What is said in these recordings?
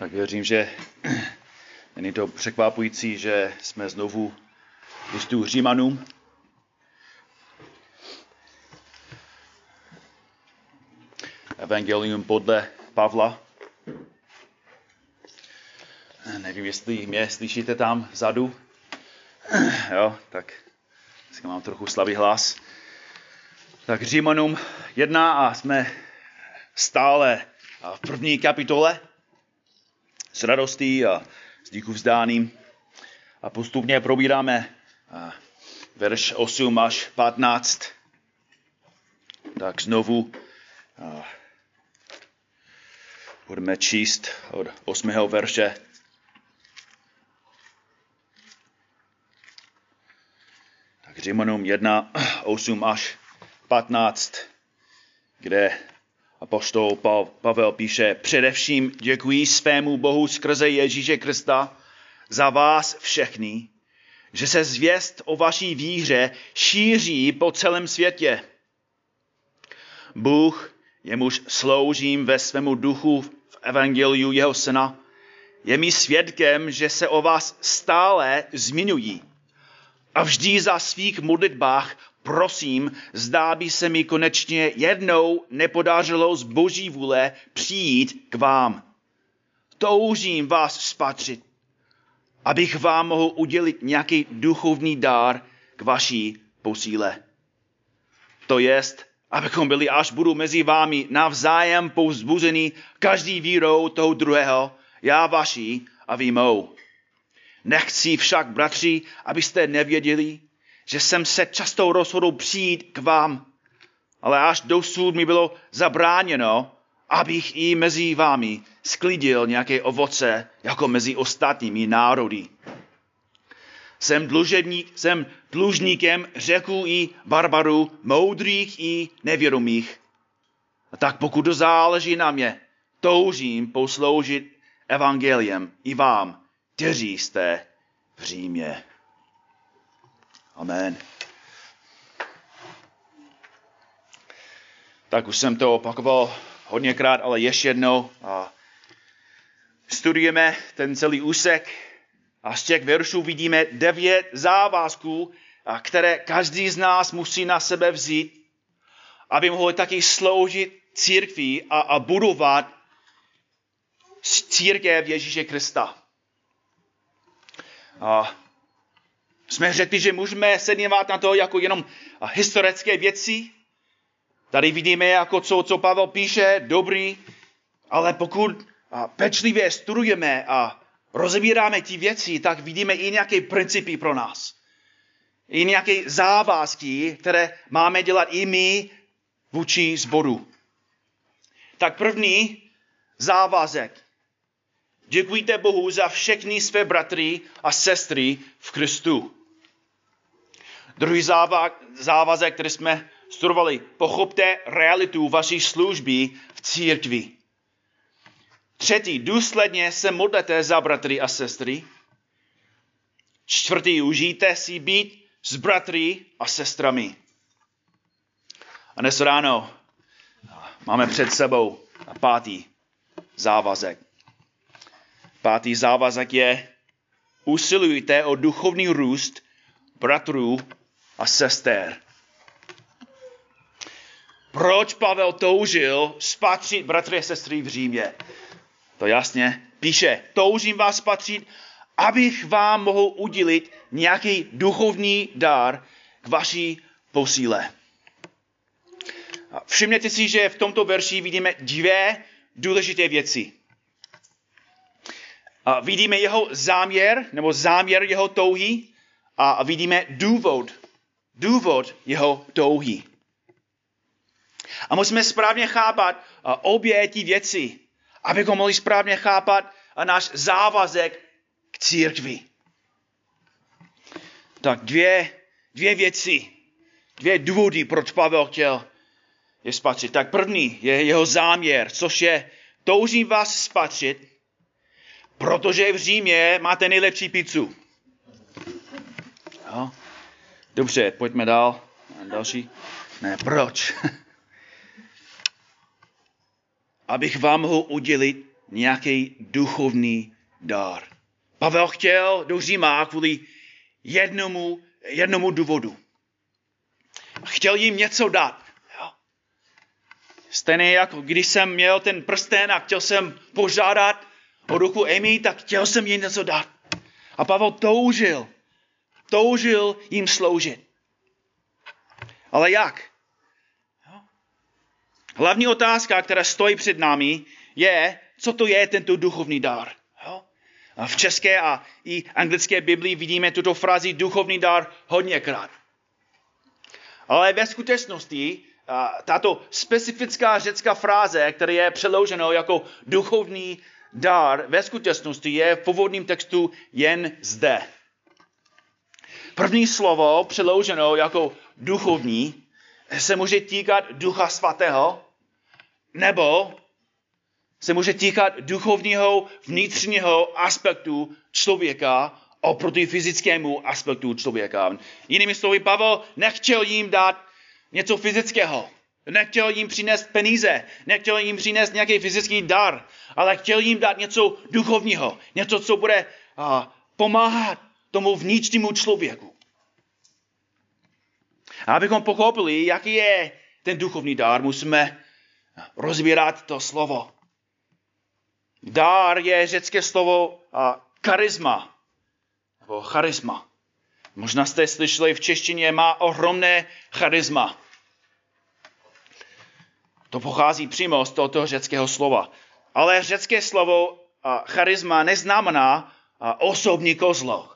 Tak věřím, že není to překvapující, že jsme znovu listu Římanům. Evangelium podle Pavla. Nevím, jestli mě slyšíte tam vzadu. Jo, tak dneska mám trochu slabý hlas. Tak Římanům jedna a jsme stále v první kapitole s radostí a s díku vzdáním. A postupně probíráme verš 8 až 15. Tak znovu budeme číst od 8. verše. Tak Římanům 1, 8 až 15, kde Apoštol Pavel píše, především děkuji svému Bohu skrze Ježíše Krista za vás všechny, že se zvěst o vaší víře šíří po celém světě. Bůh, jemuž sloužím ve svému duchu v evangeliu jeho syna, je mi svědkem, že se o vás stále zmiňují. A vždy za svých modlitbách prosím, zdá by se mi konečně jednou nepodařilo z boží vůle přijít k vám. Toužím vás spatřit, abych vám mohl udělit nějaký duchovní dár k vaší posíle. To jest, abychom byli, až budu mezi vámi navzájem povzbuzený každý vírou toho druhého, já vaší a vy mou. Nechci však, bratři, abyste nevěděli, že jsem se často rozhodl přijít k vám, ale až dosud mi bylo zabráněno, abych i mezi vámi sklidil nějaké ovoce, jako mezi ostatními národy. Jsem, dlužebník, jsem dlužníkem řeků i barbarů, moudrých i nevědomých. A tak pokud to záleží na mě, toužím posloužit evangeliem i vám, kteří jste v Římě. Amen. Tak už jsem to opakoval hodněkrát, ale ještě jednou. A studujeme ten celý úsek a z těch veršů vidíme devět závazků, které každý z nás musí na sebe vzít, aby mohl taky sloužit církví a, a budovat církev Ježíše Krista. A jsme řekli, že můžeme se dívat na to jako jenom historické věci. Tady vidíme, jako co, co Pavel píše, dobrý, ale pokud pečlivě studujeme a rozebíráme ty věci, tak vidíme i nějaké principy pro nás. I nějaké závazky, které máme dělat i my vůči zboru. Tak první závazek. Děkujte Bohu za všechny své bratry a sestry v Kristu. Druhý závazek, který jsme studovali, pochopte realitu vaší služby v církvi. Třetí, důsledně se modlete za bratry a sestry. Čtvrtý, užijte si být s bratry a sestrami. A dnes ráno máme před sebou pátý závazek. Pátý závazek je usilujte o duchovní růst bratrů a sester. Proč Pavel toužil spatřit bratry a sestry v Římě? To jasně píše, toužím vás spatřit, abych vám mohl udělit nějaký duchovní dár k vaší posíle. Všimněte si, že v tomto verši vidíme dvě důležité věci. Vidíme jeho záměr, nebo záměr jeho touhy a vidíme důvod, důvod jeho touhy. A musíme správně chápat obě ty věci, abychom mohli správně chápat náš závazek k církvi. Tak dvě, dvě věci, dvě důvody, proč Pavel chtěl je spatřit. Tak první je jeho záměr, což je toužím vás spatřit, protože v Římě máte nejlepší pizzu. Jo? Dobře, pojďme dál. Další. Ne, proč? Abych vám mohl udělit nějaký duchovní dar. Pavel chtěl do Říma kvůli jednomu, jednomu důvodu. Chtěl jim něco dát. Stejně jako když jsem měl ten prsten a chtěl jsem požádat o ruku Amy, tak chtěl jsem jim něco dát. A Pavel toužil, toužil jim sloužit. Ale jak? Hlavní otázka, která stojí před námi, je, co to je tento duchovní dar. V české a i anglické Biblii vidíme tuto frázi duchovní dar hodněkrát. Ale ve skutečnosti tato specifická řecká fráze, která je přeložena jako duchovní dar, ve skutečnosti je v původním textu jen zde. První slovo přeloženo jako duchovní se může týkat ducha svatého, nebo se může týkat duchovního vnitřního aspektu člověka oproti fyzickému aspektu člověka. Jinými slovy, Pavel nechtěl jim dát něco fyzického. Nechtěl jim přinést peníze, nechtěl jim přinést nějaký fyzický dar, ale chtěl jim dát něco duchovního, něco, co bude pomáhat tomu vnitřnímu člověku. A abychom pochopili, jaký je ten duchovní dar, musíme rozbírat to slovo. Dár je řecké slovo a charisma, nebo charisma. Možná jste slyšeli, v češtině má ohromné charisma. To pochází přímo z tohoto řeckého slova. Ale řecké slovo charisma neznamená osobní kozlo,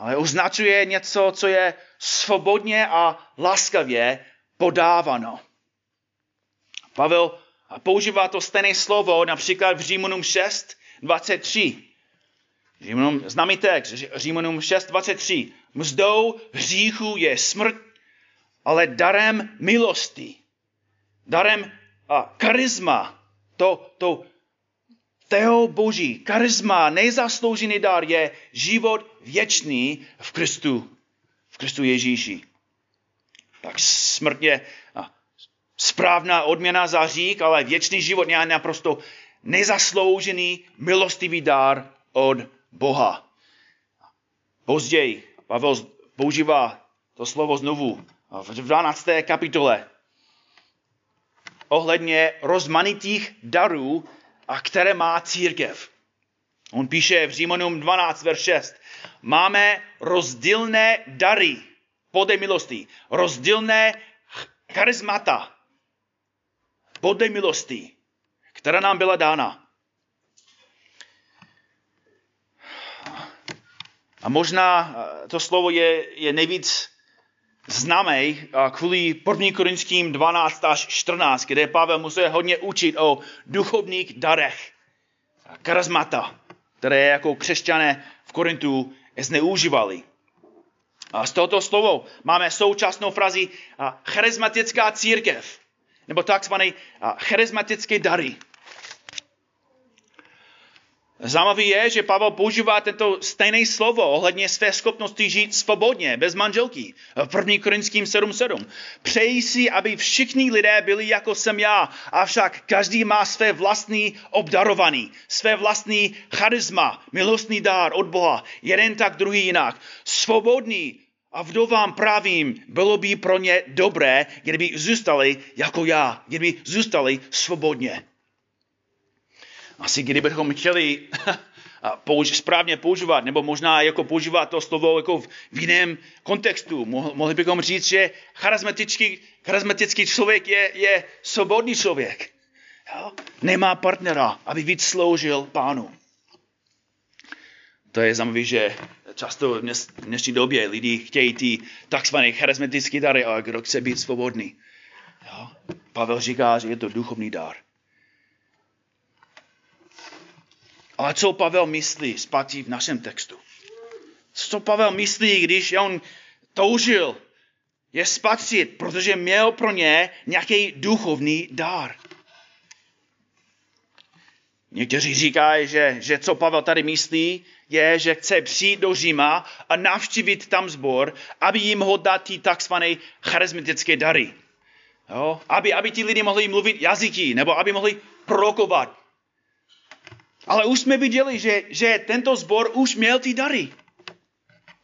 ale označuje něco, co je svobodně a laskavě podáváno. Pavel používá to stejné slovo například v Římanům 6, 23. Římanům, známý text, Římanům 6, 23. Mzdou hříchu je smrt, ale darem milosti, darem a charisma, to, to tého boží, charisma, nejzasloužený dar je život věčný v Kristu, v Kristu Ježíši. Tak smrt je správná odměna za řík, ale věčný život je naprosto nezasloužený milostivý dar od Boha. Později Pavel používá to slovo znovu v 12. kapitole ohledně rozmanitých darů, a které má církev. On píše v Římanům 12, verš 6. Máme rozdílné dary podle milosti, rozdílné charismata, podle milosti, která nám byla dána. A možná eh, to slovo je, je nejvíc známé eh, kvůli 1. Korinským 12 až 14, kde Pavel musel hodně učit o duchovních darech, charismata, které jako křesťané v Korintu zneužívali. A z tohoto slovo máme současnou frazi charismatická církev nebo takzvané charismatické dary. Zajímavé je, že Pavel používá tento stejné slovo ohledně své schopnosti žít svobodně, bez manželky. V 1. Korinským 7.7. Přeji si, aby všichni lidé byli jako jsem já, avšak každý má své vlastní obdarovaný, své vlastní charisma, milostný dár od Boha, jeden tak, druhý jinak. Svobodný a vdovám pravím, bylo by pro ně dobré, kdyby zůstali jako já, kdyby zůstali svobodně. Asi kdybychom chtěli správně používat, nebo možná jako používat to slovo jako v, jiném kontextu. Mohli bychom říct, že charismatický, charismatický člověk je, je svobodný člověk. Jo? Nemá partnera, aby víc sloužil pánu. To je zajímavé, že často v dnešní době lidi chtějí ty takzvané charismatické dary, ale kdo chce být svobodný. Jo? Pavel říká, že je to duchovní dar. Ale co Pavel myslí zpátky v našem textu? Co Pavel myslí, když on toužil je spatřit, protože měl pro ně nějaký duchovní dar. Někteří říkají, že, že co Pavel tady myslí, je, že chce přijít do Říma a navštívit tam zbor, aby jim mohl dát ty takzvané charismatické dary. Jo? Aby, aby ti lidi mohli mluvit jazyky, nebo aby mohli prorokovat. Ale už jsme viděli, že, že tento sbor už měl ty dary.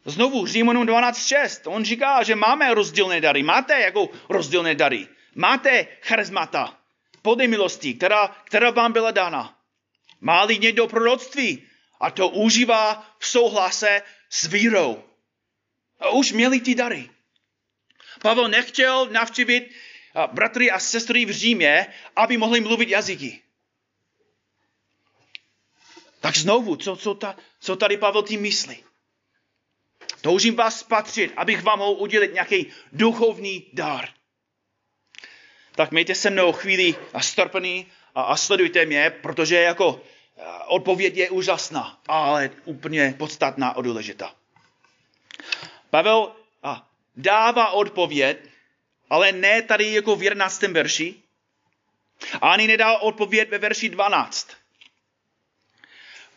Znovu, Římanům 12.6, on říká, že máme rozdílné dary. Máte jako rozdílné dary. Máte charizmata, podle milosti, která, která vám byla dána. Má-li někdo proroctví a to užívá v souhlase s vírou. A už měli ty dary. Pavel nechtěl navštívit bratry a sestry v Římě, aby mohli mluvit jazyky. Tak znovu, co, co, ta, co tady Pavel tím myslí? Toužím vás spatřit, abych vám mohl udělit nějaký duchovní dar. Tak mějte se mnou chvíli a strpený a, a sledujte mě, protože jako odpověď je úžasná, ale úplně podstatná a důležitá. Pavel a, dává odpověď, ale ne tady jako v 11. verši, ani nedá odpověď ve verši 12.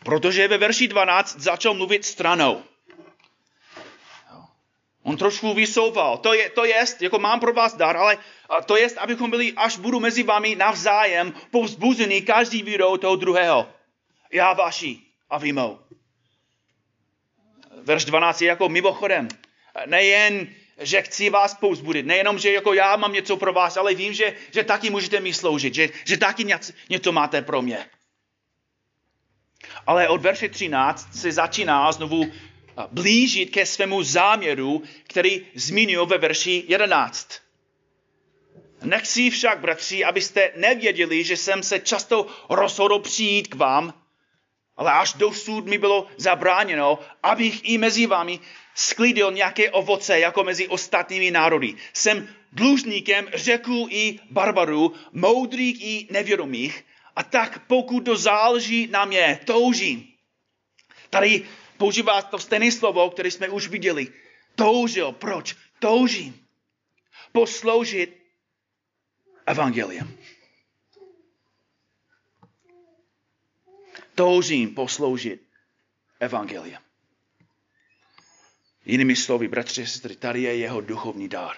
Protože ve verši 12 začal mluvit stranou. On trošku vysouval. To je, to jest, jako mám pro vás dar, ale to jest, abychom byli, až budu mezi vámi navzájem povzbuzený každý vírou toho druhého. Já vaši a vy mou. Verš 12 je jako mimochodem. Nejen, že chci vás povzbudit, nejenom, že jako já mám něco pro vás, ale vím, že, že taky můžete mi sloužit, že, že taky něco máte pro mě. Ale od verše 13 se začíná znovu blížit ke svému záměru, který zmínil ve verši 11. Nechci však, bratři, abyste nevěděli, že jsem se často rozhodl přijít k vám, ale až dosud mi bylo zabráněno, abych i mezi vámi sklidil nějaké ovoce, jako mezi ostatními národy. Jsem dlužníkem řeků i barbarů, moudrých i nevědomých, a tak pokud to záleží na mě, toužím. Tady používá to stejné slovo, které jsme už viděli. Toužil. Proč? Toužím. Posloužit evangelium. Toužím posloužit evangelium. Jinými slovy, bratři a sestry, tady je jeho duchovní dar.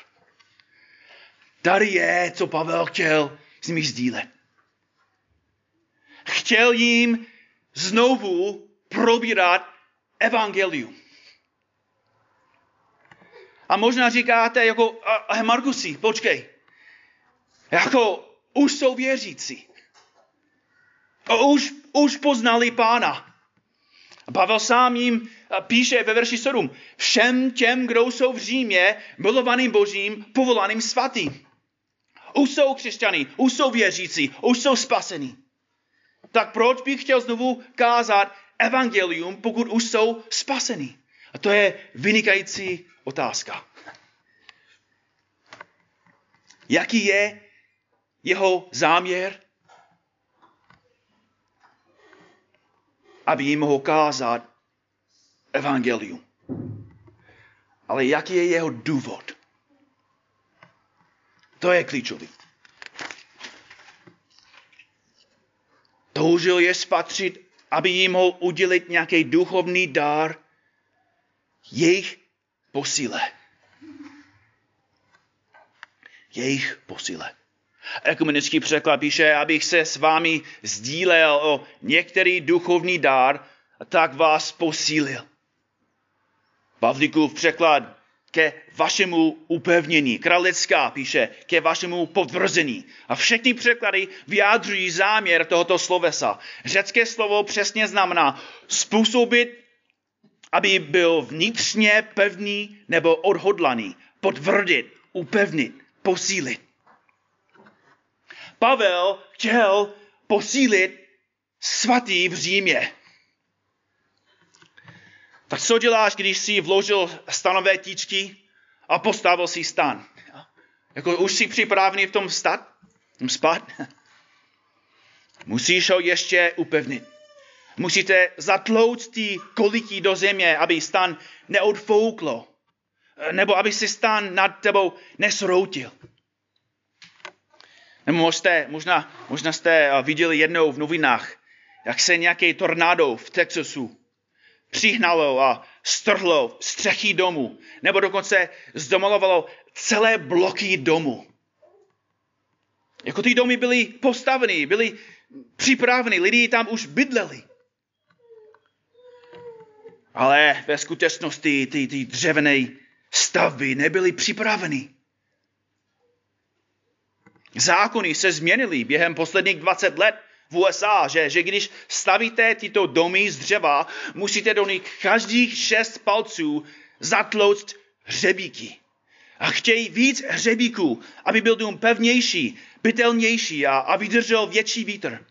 Tady je, co Pavel chtěl s nimi sdílet. Chtěl jim znovu probírat evangelium. A možná říkáte, jako, a Markusi, počkej, jako už jsou věřící. Už, už poznali pána. Pavel sám jim píše ve verši 7. Všem těm, kdo jsou v Římě, milovaným božím, povolaným svatým. Už jsou křesťany, už jsou věřící, už jsou spasení. Tak proč bych chtěl znovu kázat evangelium, pokud už jsou spasení? A to je vynikající otázka. Jaký je jeho záměr? Aby jim mohl kázat evangelium. Ale jaký je jeho důvod? To je klíčový. Toužil je spatřit, aby jim mohl udělit nějaký duchovní dar jejich posíle. Jejich posíle. Ekumenický překlad píše, abych se s vámi sdílel o některý duchovní dar, tak vás posílil. Pavlíkův překlad ke vašemu upevnění. Kralecká píše ke vašemu potvrzení. A všechny překlady vyjádřují záměr tohoto slovesa. Řecké slovo přesně znamená způsobit, aby byl vnitřně pevný nebo odhodlaný. Potvrdit, upevnit, posílit. Pavel chtěl posílit svatý v Římě. Tak co děláš, když jsi vložil stanové tíčky a postavil si stan? Jako už jsi připravený v tom stát? Spát? Musíš ho ještě upevnit. Musíte zatlouct ty kolití do země, aby stan neodfouklo. Nebo aby si stan nad tebou nesroutil. Nebo možná, možná, možná jste viděli jednou v novinách, jak se nějaký tornádo v Texasu přihnalo a strhlo střechy domu, nebo dokonce zdomalovalo celé bloky domu. Jako ty domy byly postaveny, byly připraveny, lidi tam už bydleli. Ale ve skutečnosti ty, ty dřevěné stavby nebyly připraveny. Zákony se změnily během posledních 20 let v USA, že, že když stavíte tyto domy z dřeva, musíte do nich každých šest palců zatlouct hřebíky. A chtějí víc hřebíků, aby byl dům pevnější, bytelnější a aby držel větší vítr.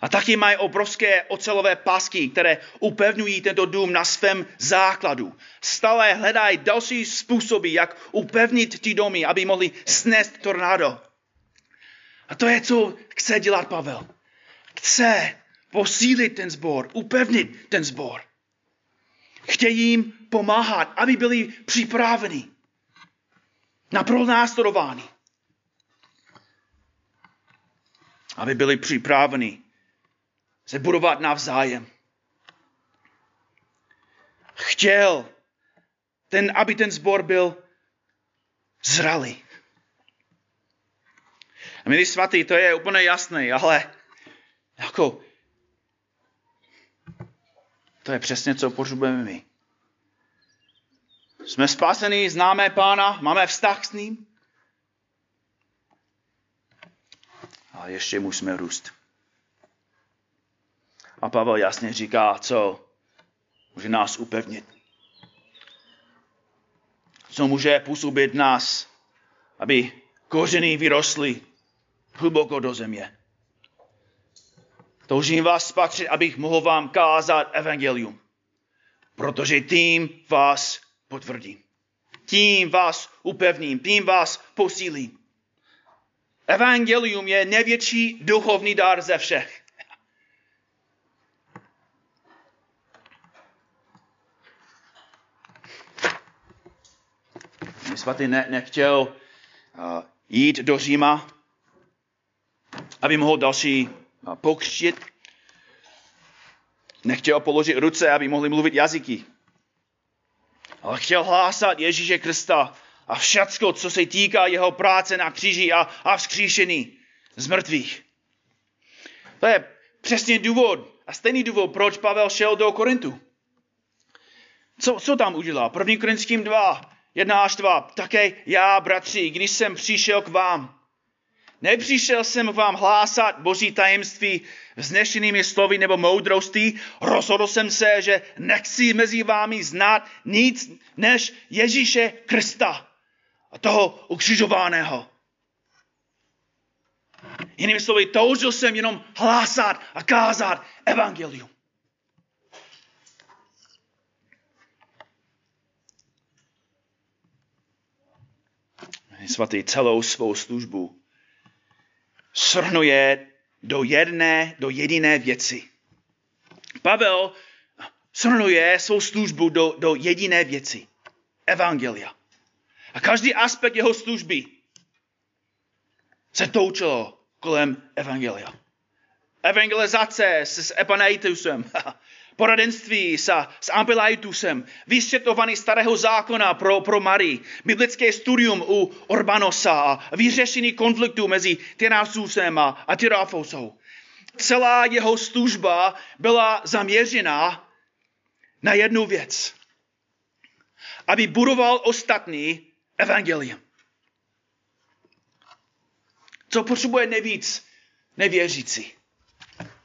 A taky mají obrovské ocelové pásky, které upevňují tento dům na svém základu. Stále hledají další způsoby, jak upevnit ty domy, aby mohli snést tornádo. A to je, co chce dělat Pavel. Chce posílit ten zbor, upevnit ten zbor. Chtějí jim pomáhat, aby byli připraveni na pronásledování. Aby byli připraveni se budovat navzájem. Chtěl, ten, aby ten zbor byl zralý. Milí svatý, to je úplně jasné, ale jako to je přesně, co potřebujeme my. Jsme spasení, známe pána, máme vztah s ním. A ještě musíme růst. A Pavel jasně říká, co může nás upevnit. Co může působit nás, aby kořeny vyrostly hluboko do země. Toužím vás spatřit, abych mohl vám kázat evangelium. Protože tím vás potvrdím. Tím vás upevním, tím vás posílím. Evangelium je největší duchovní dar ze všech. Svatý ne, nechtěl uh, jít do Říma, aby mohl další pokřtit. Nechtěl položit ruce, aby mohli mluvit jazyky. Ale chtěl hlásat Ježíše Krista a všecko, co se týká jeho práce na kříži a, a vzkříšení z mrtvých. To je přesně důvod a stejný důvod, proč Pavel šel do Korintu. Co, co tam udělal? 1. Korinským 2, 1 až 2. Také já, bratři, když jsem přišel k vám, nepřišel jsem vám hlásat boží tajemství vznešenými slovy nebo moudrostí, rozhodl jsem se, že nechci mezi vámi znát nic než Ježíše Krista a toho ukřižovaného. Jinými slovy, toužil jsem jenom hlásat a kázat evangelium. Svatý celou svou službu shrnuje do jedné, do jediné věci. Pavel shrnuje svou službu do, do jediné věci. Evangelia. A každý aspekt jeho služby se toučilo kolem Evangelia. Evangelizace s Epaneitusem, poradenství sa, s Ampelaitusem, vysvětlování starého zákona pro, pro Marii, biblické studium u Urbanosa a vyřešení konfliktu mezi Tyrasusem a, a Tyrafosou. Celá jeho služba byla zaměřená na jednu věc. Aby budoval ostatní evangelium. Co potřebuje nejvíc nevěřící?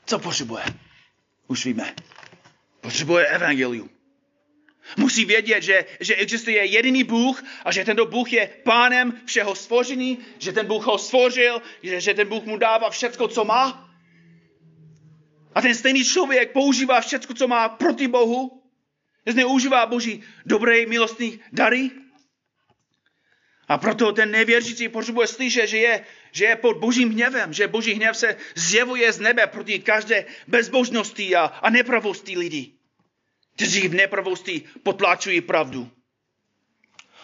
Co potřebuje? Už víme. Potřebuje evangelium. Musí vědět, že, že existuje jediný Bůh a že tento Bůh je pánem všeho stvoření, že ten Bůh ho stvořil, že, že ten Bůh mu dává všechno, co má. A ten stejný člověk používá všechno, co má proti Bohu, zneužívá Boží dobré milostní dary. A proto ten nevěřící potřebuje slyšet, že je, že je pod božím hněvem, že boží hněv se zjevuje z nebe proti každé bezbožnosti a, a nepravosti lidí, kteří v nepravosti potláčují pravdu.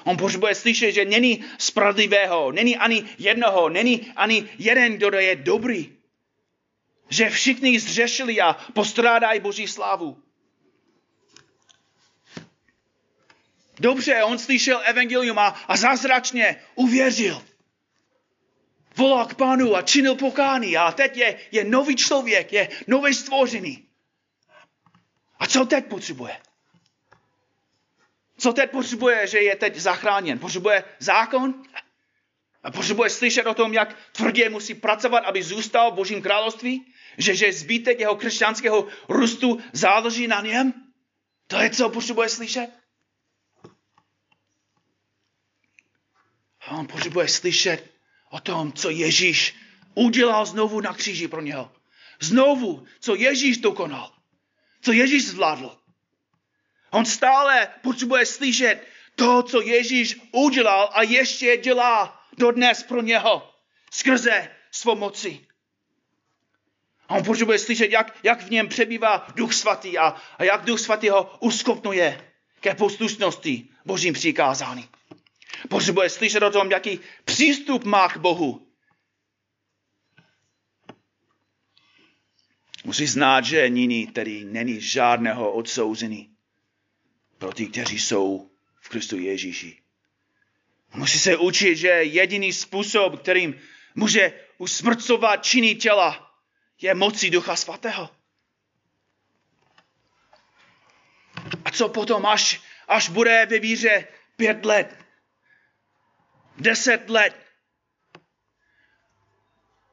On potřebuje slyšet, že není spravedlivého, není ani jednoho, není ani jeden, kdo je dobrý. Že všichni zřešili a postrádají Boží slávu. Dobře, on slyšel evangelium a, a zázračně uvěřil. Volal k pánu a činil pokání a teď je, je nový člověk, je nový stvořený. A co teď potřebuje? Co teď potřebuje, že je teď zachráněn? Potřebuje zákon? A potřebuje slyšet o tom, jak tvrdě musí pracovat, aby zůstal v Božím království? Že, že zbytek jeho křesťanského růstu záleží na něm? To je, co potřebuje slyšet? A on potřebuje slyšet o tom, co Ježíš udělal znovu na kříži pro něho. Znovu, co Ježíš dokonal. Co Ježíš zvládl. On stále potřebuje slyšet to, co Ježíš udělal a ještě dělá dodnes pro něho. Skrze svou moci. A on potřebuje slyšet, jak, jak v něm přebývá Duch Svatý a, a jak Duch Svatý ho uskopnuje ke poslušnosti Božím přikázání. Potřebuje slyšet o tom, jaký přístup má k Bohu. Musí znát, že nyní tedy není žádného odsouzení pro ty, kteří jsou v Kristu Ježíši. Musí se učit, že jediný způsob, kterým může usmrcovat činy těla, je mocí Ducha Svatého. A co potom, až, až bude ve víře pět let, deset let,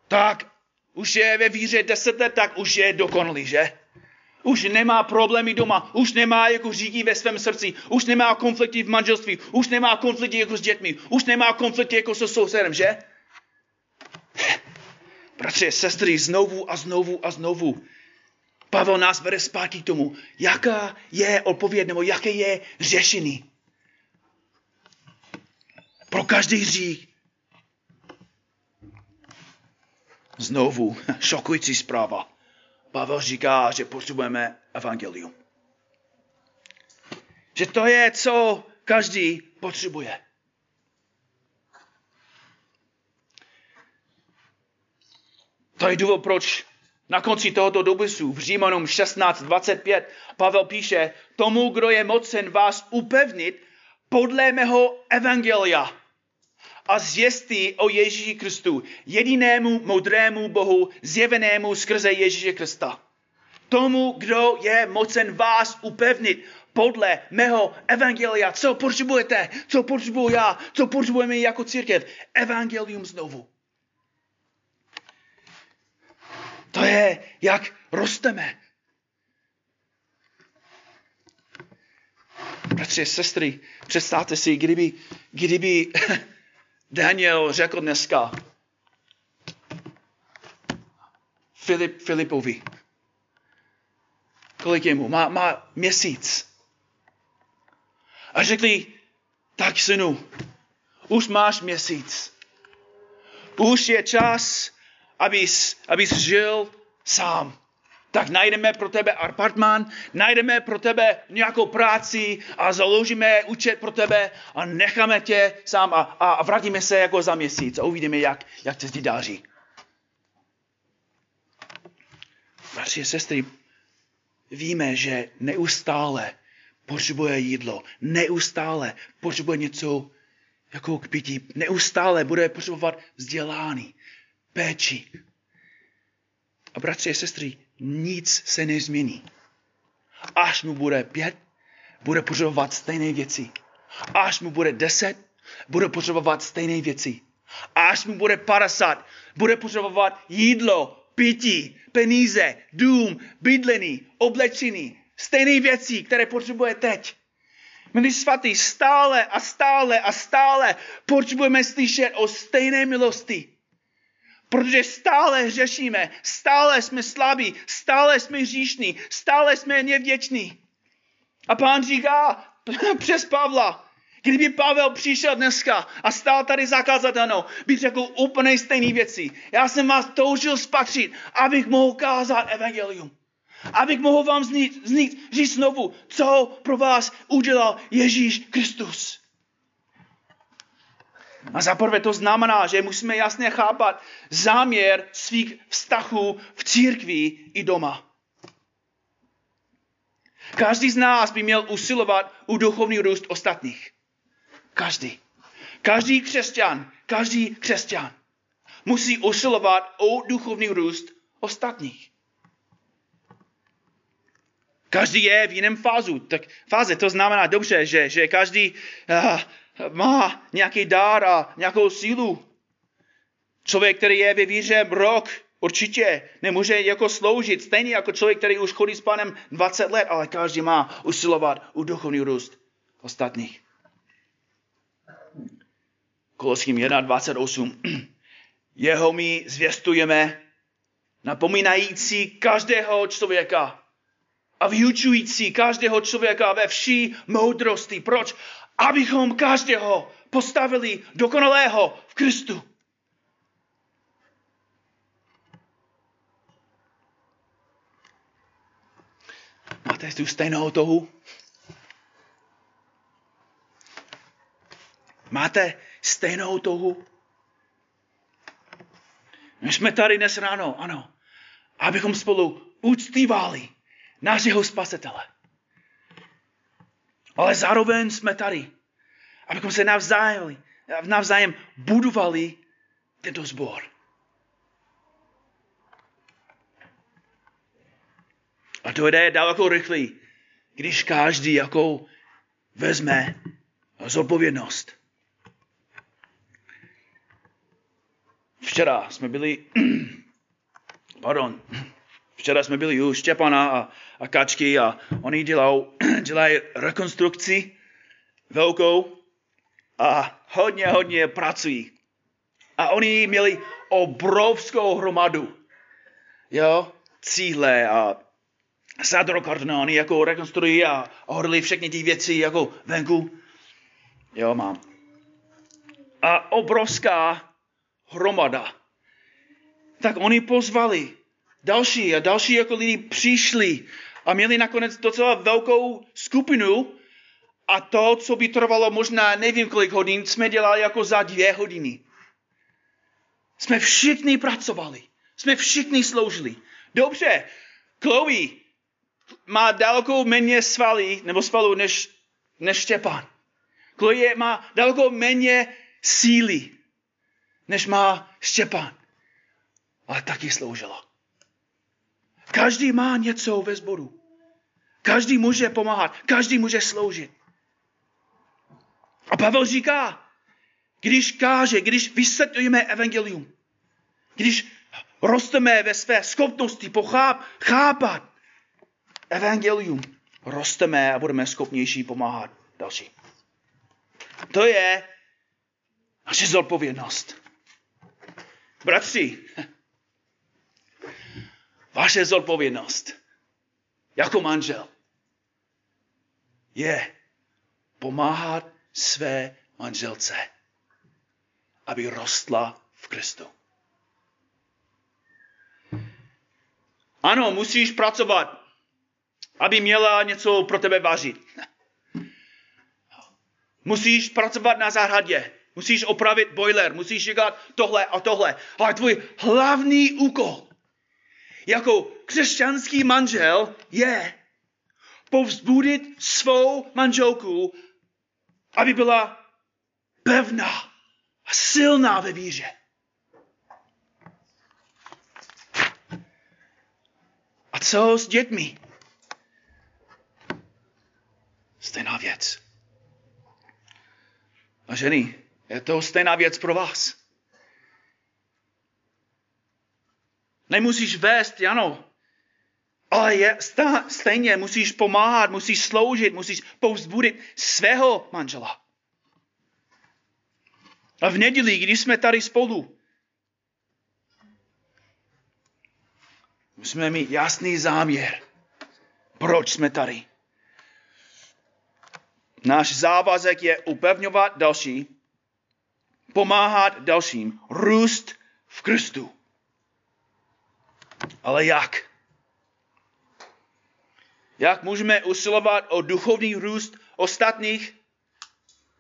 tak už je ve víře deset let, tak už je dokonalý, že? Už nemá problémy doma, už nemá jako řídí ve svém srdci, už nemá konflikty v manželství, už nemá konflikty jako s dětmi, už nemá konflikty jako se sousedem, že? Bratři, sestry, znovu a znovu a znovu. Pavel nás vede zpátky k tomu, jaká je odpověď nebo jaké je řešení. Pro každý hřích. Znovu, šokující zpráva. Pavel říká, že potřebujeme evangelium. Že to je, co každý potřebuje. To je důvod, proč na konci tohoto dopisu v Římanům 16.25 Pavel píše, tomu, kdo je mocen vás upevnit podle mého evangelia a zvěstí o Ježíši Kristu, jedinému moudrému Bohu, zjevenému skrze Ježíše Krista. Tomu, kdo je mocen vás upevnit podle mého evangelia. Co potřebujete? Co potřebuji já? Co potřebujeme jako církev? Evangelium znovu. To je, jak rosteme. Bratři, sestry, představte si, kdyby, kdyby Daniel řekl dneska Filip, Filipovi, kolik je mu? Má, má měsíc. A řekli, tak synu, už máš měsíc. Už je čas, abys, abys žil sám. Tak najdeme pro tebe apartmán, najdeme pro tebe nějakou práci a založíme účet pro tebe a necháme tě sám a, a vrátíme se jako za měsíc a uvidíme, jak, jak se ti daří. Bratři a sestry, víme, že neustále potřebuje jídlo, neustále potřebuje něco jako k pití, neustále bude potřebovat vzdělání, péči. A bratři a sestry, nic se nezmění. Až mu bude pět, bude potřebovat stejné věci. Až mu bude deset, bude potřebovat stejné věci. Až mu bude 50, bude potřebovat jídlo, pití, peníze, dům, bydlení, oblečení, stejné věci, které potřebuje teď. Milí svatý, stále a stále a stále potřebujeme slyšet o stejné milosti. Protože stále řešíme, stále jsme slabí, stále jsme říšní, stále jsme nevděční. A pán říká přes Pavla, Kdyby Pavel přišel dneska a stál tady zakázatelnou, bych řekl úplně stejné věci. Já jsem vás toužil spatřit, abych mohl kázat evangelium. Abych mohl vám znít, znít, říct znovu, co pro vás udělal Ježíš Kristus. A zaprvé to znamená, že musíme jasně chápat záměr svých vztahů v církvi i doma. Každý z nás by měl usilovat u duchovní růst ostatních. Každý. Každý křesťan, každý křesťan musí usilovat o duchovní růst ostatních. Každý je v jiném fázu. Tak fáze to znamená dobře, že, že každý uh, má nějaký dár a nějakou sílu. Člověk, který je ve víře rok, určitě nemůže jako sloužit, stejně jako člověk, který už chodí s panem 20 let, ale každý má usilovat u duchovní růst ostatních. Koloským 1.28. Jeho my zvěstujeme, napomínající každého člověka a vyučující každého člověka ve vší moudrosti. Proč? Abychom každého postavili dokonalého v Kristu. Máte tu stejnou touhu? Máte stejnou touhu? My jsme tady dnes ráno, ano, abychom spolu uctívali našeho spasitele. Ale zároveň jsme tady, abychom se navzájem, navzájem budovali tento zbor. A to jde daleko rychleji, když každý jako vezme zodpovědnost. Včera jsme byli, pardon, včera jsme byli u Štěpana a, a Kačky a oni dělou, dělají rekonstrukci velkou a hodně, hodně pracují. A oni měli obrovskou hromadu, jo, cíle a sadrokartony jako rekonstruují a hodili všechny ty věci jako venku. Jo, mám. A obrovská hromada. Tak oni pozvali další a další jako lidi přišli a měli nakonec docela velkou skupinu a to, co by trvalo možná nevím kolik hodin, jsme dělali jako za dvě hodiny. Jsme všichni pracovali. Jsme všichni sloužili. Dobře, Chloe má daleko méně svalí, nebo svalů, než, než Štěpán. Chloe má daleko méně síly, než má Štěpán. Ale taky sloužila. Každý má něco ve sboru. Každý může pomáhat, každý může sloužit. A Pavel říká, když káže, když vysvětlujeme evangelium, když rosteme ve své schopnosti pocháp, chápat evangelium, rosteme a budeme schopnější pomáhat další. To je naše zodpovědnost. Bratři, vaše zodpovědnost jako manžel je pomáhat své manželce, aby rostla v Kristu. Ano, musíš pracovat, aby měla něco pro tebe vařit. Musíš pracovat na zahradě, musíš opravit boiler, musíš dělat tohle a tohle. Ale tvůj hlavní úkol jako křesťanský manžel je povzbudit svou manželku, aby byla pevná a silná ve víře. A co s dětmi? Stejná věc. A ženy, je to stejná věc pro vás. Nemusíš vést, ano. Ale je, stá, stejně musíš pomáhat, musíš sloužit, musíš povzbudit svého manžela. A v neděli, když jsme tady spolu, musíme mít jasný záměr, proč jsme tady. Náš závazek je upevňovat další, pomáhat dalším, růst v Kristu. Ale jak? Jak můžeme usilovat o duchovní růst ostatních?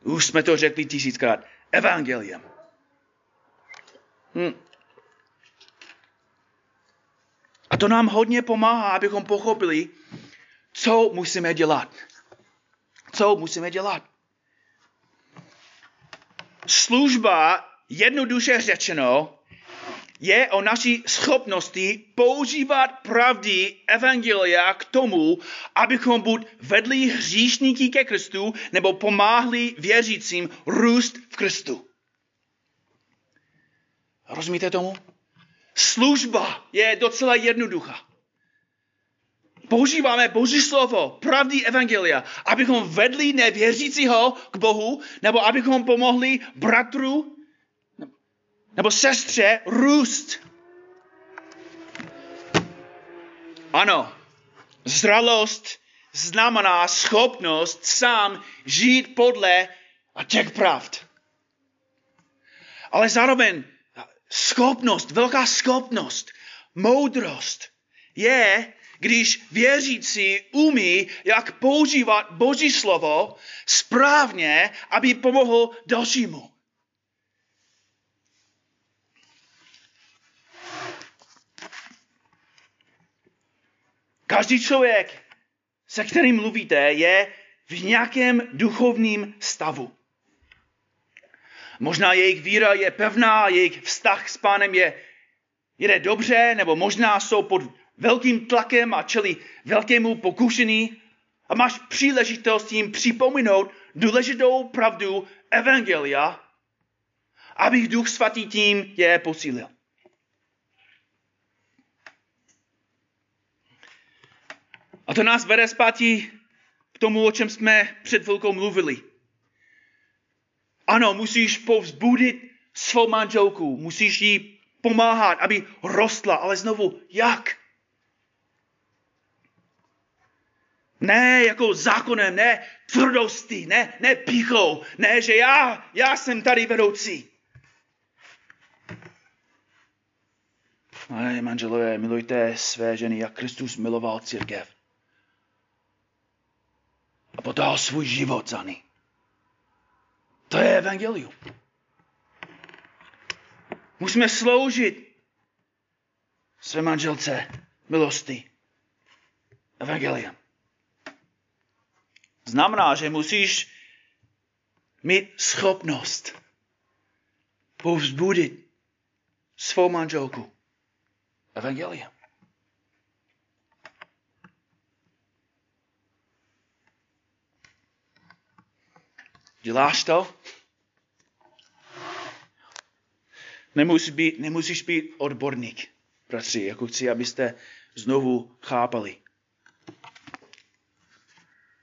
Už jsme to řekli tisíckrát. Evangeliem. Hm. A to nám hodně pomáhá, abychom pochopili, co musíme dělat. Co musíme dělat? Služba, jednoduše řečeno, je o naší schopnosti používat pravdy Evangelia k tomu, abychom buď vedli hříšníky ke Kristu, nebo pomáhli věřícím růst v Kristu. Rozumíte tomu? Služba je docela jednoduchá. Používáme Boží slovo, pravdy Evangelia, abychom vedli nevěřícího k Bohu, nebo abychom pomohli bratru nebo sestře růst. Ano, zralost znamená schopnost sám žít podle těch pravd. Ale zároveň schopnost, velká schopnost, moudrost je, když věřící umí, jak používat Boží slovo správně, aby pomohl dalšímu. Každý člověk, se kterým mluvíte, je v nějakém duchovním stavu. Možná jejich víra je pevná, jejich vztah s pánem je, jde dobře, nebo možná jsou pod velkým tlakem a čelí velkému pokušení a máš příležitost jim připomenout důležitou pravdu Evangelia, abych Duch Svatý tím je posílil. A to nás vede zpátky k tomu, o čem jsme před chvilkou mluvili. Ano, musíš povzbudit svou manželku, musíš jí pomáhat, aby rostla, ale znovu, jak? Ne jako zákonem, ne tvrdostí, ne, ne píchou, ne, že já, já jsem tady vedoucí. Ale manželové, milujte své ženy, jak Kristus miloval církev podal svůj život za ní. To je evangelium. Musíme sloužit své manželce milosti. Evangelium. Znamená, že musíš mít schopnost povzbudit svou manželku. Evangelium. Děláš to? Nemusíš být, nemusíš být odborník, bratři, jako chci, abyste znovu chápali.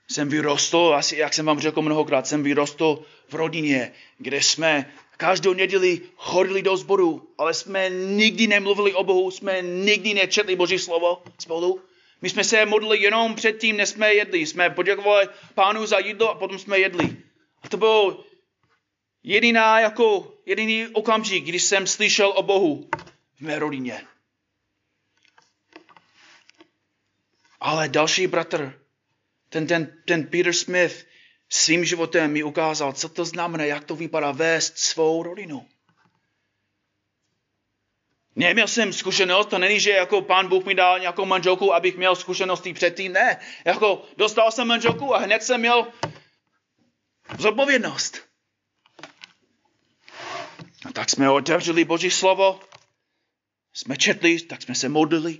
Jsem vyrostl, asi jak jsem vám řekl mnohokrát, jsem vyrostl v rodině, kde jsme každou neděli chodili do sboru, ale jsme nikdy nemluvili o Bohu, jsme nikdy nečetli Boží slovo spolu. My jsme se modlili jenom předtím, než jsme jedli. Jsme poděkovali pánu za jídlo a potom jsme jedli. A to byl jediná jako jediný okamžik, když jsem slyšel o Bohu v mé rodině. Ale další bratr, ten, ten, ten Peter Smith, svým životem mi ukázal, co to znamená, jak to vypadá vést svou rodinu. Neměl jsem zkušenost, to není, že jako pán Bůh mi dal nějakou manželku, abych měl zkušenosti předtím, ne. Jako dostal jsem manželku a hned jsem měl zodpovědnost. A tak jsme otevřeli Boží slovo, jsme četli, tak jsme se modlili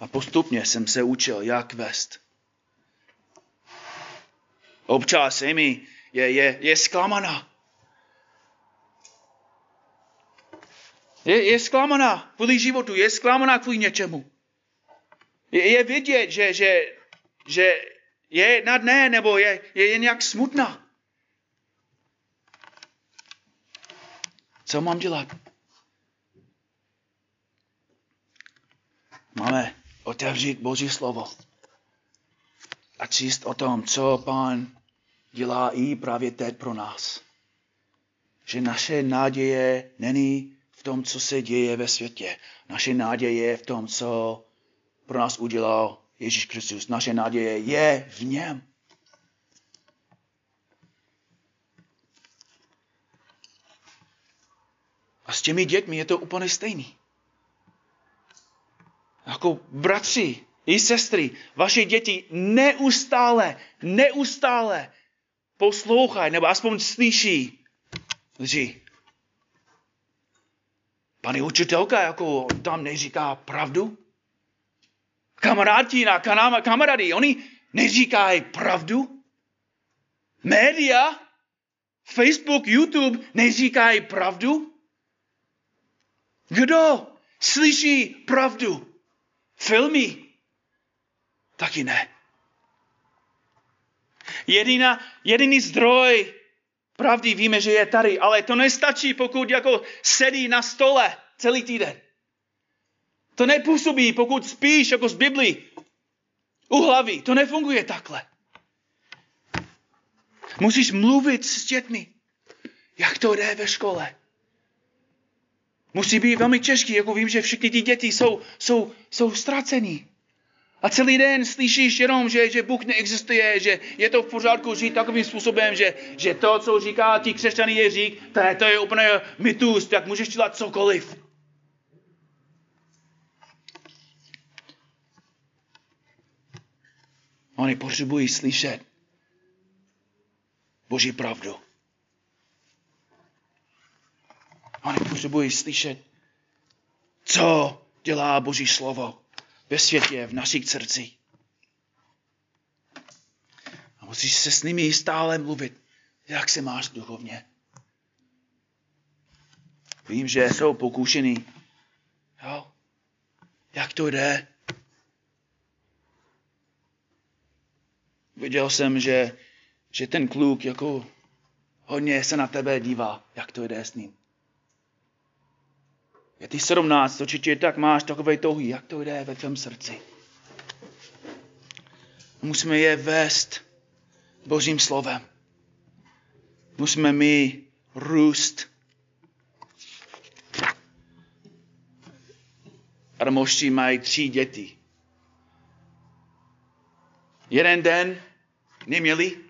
a postupně jsem se učil, jak vést. Občas Amy je, je, je zklamaná. Je, je zklamaná kvůli životu, je zklamaná kvůli něčemu. Je, je vidět, že, že, že je na dne, nebo je, je jen jak smutná. Co mám dělat? Máme otevřít Boží slovo a číst o tom, co Pán dělá i právě teď pro nás. Že naše naděje není v tom, co se děje ve světě. Naše naděje je v tom, co pro nás udělal Ježíš Kristus. Naše naděje je v něm. A s těmi dětmi je to úplně stejný. Jako bratři i sestry, vaše děti neustále, neustále poslouchají, nebo aspoň slyší lži. Pani učitelka jako tam neříká pravdu? Kamarádi na kanama, kamarády, oni neříkají pravdu? Média, Facebook, YouTube neříkají pravdu? Kdo slyší pravdu? Filmy? Taky ne. Jediná, jediný zdroj pravdy víme, že je tady, ale to nestačí, pokud jako sedí na stole celý týden. To nepůsobí, pokud spíš jako z Biblii u hlavy. To nefunguje takhle. Musíš mluvit s dětmi, jak to jde ve škole. Musí být velmi těžký, jako vím, že všichni ty děti jsou, jsou, jsou ztracení. A celý den slyšíš jenom, že, že Bůh neexistuje, že je to v pořádku žít takovým způsobem, že, že to, co říká ti křesťaný Ježík, to je, to je úplně mytus, tak můžeš dělat cokoliv. Oni potřebují slyšet Boží pravdu. Oni potřebují slyšet, co dělá Boží slovo ve světě, v našich srdcích. A musíš se s nimi stále mluvit, jak se máš duchovně. Vím, že jsou pokušený. Jo? Jak to jde? Viděl jsem, že, že ten kluk jako hodně se na tebe dívá, jak to jde s ním. Je ty 17, určitě tak máš takové touhy, jak to jde ve tvém srdci. Musíme je vést Božím slovem. Musíme my růst. Armoští mají tři děti. Jeden den neměli,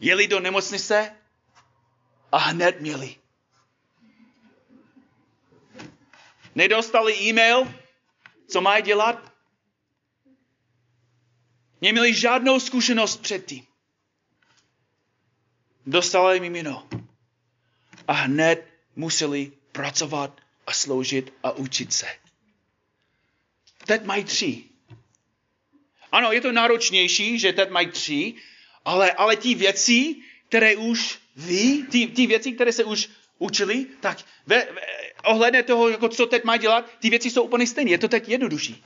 jeli do nemocnice a hned měli. Nedostali e-mail, co mají dělat? Neměli žádnou zkušenost předtím. Dostali mimino. A hned museli pracovat a sloužit a učit se. Teď mají tři. Ano, je to náročnější, že teď mají tři, ale, ale ty věci, které už ví, ty, ty věci, které se už učili, tak ve, ve, ohledně toho, jako co teď má dělat, ty věci jsou úplně stejné. Je to teď jednodušší.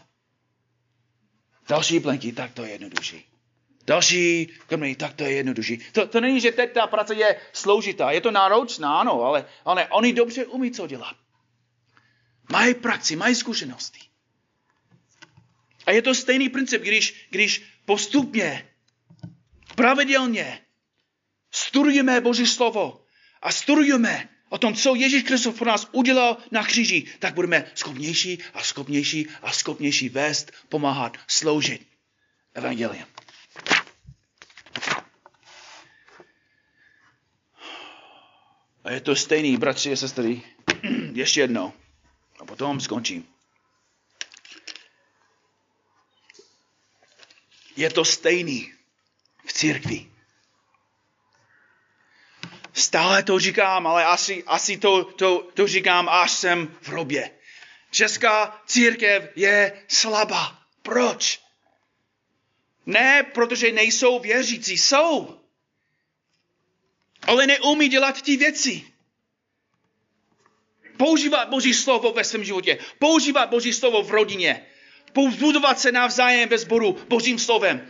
Další plenky, tak to je jednodušší. Další krmení, tak to je jednodušší. To, to není, že teď ta práce je složitá. Je to náročná, ano, ale, ale oni dobře umí, co dělat. Mají praxi, mají zkušenosti. A je to stejný princip, když, když postupně, pravidelně studujeme Boží slovo a studujeme o tom, co Ježíš Kristus pro nás udělal na kříži, tak budeme schopnější a schopnější a schopnější vést, pomáhat, sloužit evangeliem. A je to stejný, bratři a sestry, ještě jednou. A potom skončím. Je to stejný v církvi. Stále to říkám, ale asi, asi to, to, to říkám, až jsem v hrobě. Česká církev je slabá. Proč? Ne, protože nejsou věřící. Jsou. Ale neumí dělat ty věci. Používat Boží slovo ve svém životě. Používat Boží slovo v rodině. Povzbudovat se navzájem ve sboru Božím slovem.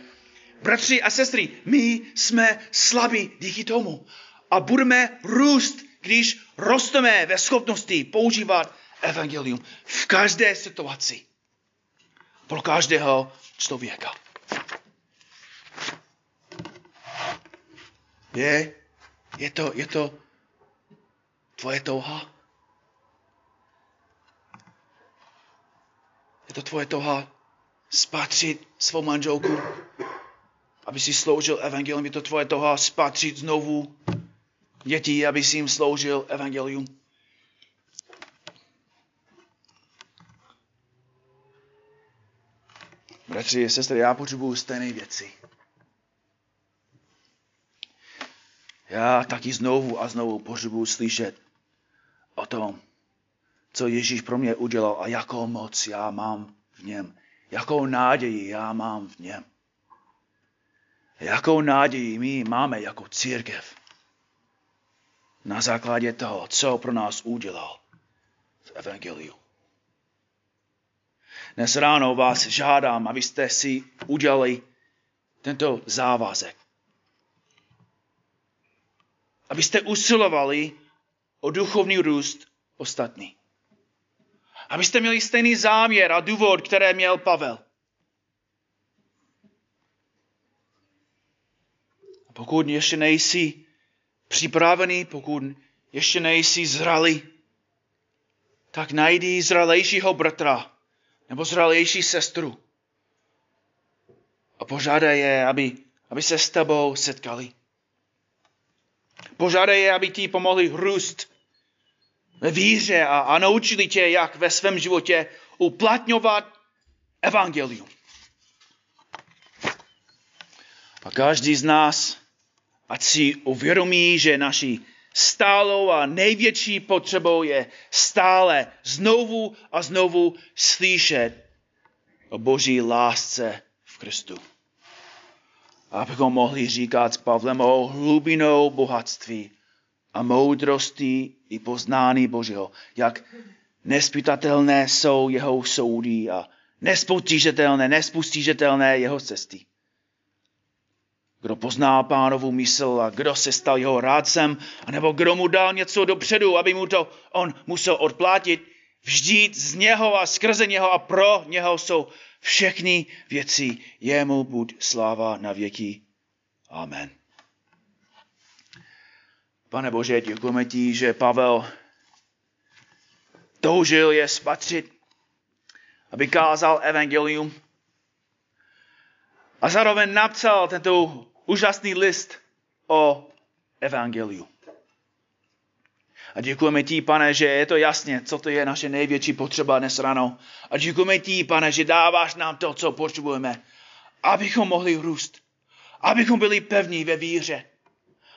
Bratři a sestry, my jsme slabí díky tomu a budeme růst, když rosteme ve schopnosti používat evangelium v každé situaci. Pro každého člověka. Je, je to, je to tvoje touha? To tvoje touha spatřit svou manželku, aby si sloužil evangelium. Je to tvoje touha spatřit znovu dětí, aby si jim sloužil evangelium. Bratři sestry, já potřebuju stejné věci. Já taky znovu a znovu potřebuju slyšet o tom, co Ježíš pro mě udělal a jakou moc já mám v něm. Jakou naději já mám v něm. Jakou naději my máme jako církev. Na základě toho, co pro nás udělal v Evangeliu. Dnes ráno vás žádám, abyste si udělali tento závazek. Abyste usilovali o duchovní růst ostatní. Abyste měli stejný záměr a důvod, které měl Pavel. A pokud ještě nejsi připravený, pokud ještě nejsi zralý, tak najdi zralejšího bratra nebo zralejší sestru a požádej je, aby, aby se s tebou setkali. Požádej je, aby ti pomohli růst ve víře a, a naučili tě, jak ve svém životě uplatňovat evangelium. A každý z nás, ať si uvědomí, že naší stálou a největší potřebou je stále znovu a znovu slyšet o boží lásce v Kristu. Abychom mohli říkat s Pavlem o hlubinou bohatství a moudrosti i poznání Božího, jak nespytatelné jsou jeho soudy a nespotížitelné, nespustížitelné jeho cesty. Kdo pozná pánovu mysl a kdo se stal jeho rádcem, anebo kdo mu dal něco dopředu, aby mu to on musel odplatit, vždyť z něho a skrze něho a pro něho jsou všechny věci. Jemu buď sláva na věky. Amen. Pane Bože, děkujeme ti, že Pavel toužil je spatřit, aby kázal evangelium a zároveň napsal tento úžasný list o evangeliu. A děkujeme ti, pane, že je to jasně, co to je naše největší potřeba dnes ráno. A děkujeme ti, pane, že dáváš nám to, co potřebujeme, abychom mohli růst, abychom byli pevní ve víře,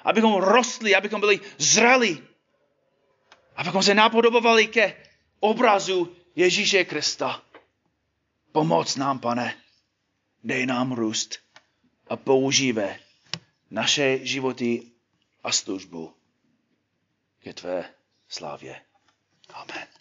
abychom rostli, abychom byli zrali, abychom se napodobovali ke obrazu Ježíše Krista. Pomoc nám, pane, dej nám růst a používe naše životy a službu ke tvé slávě. Amen.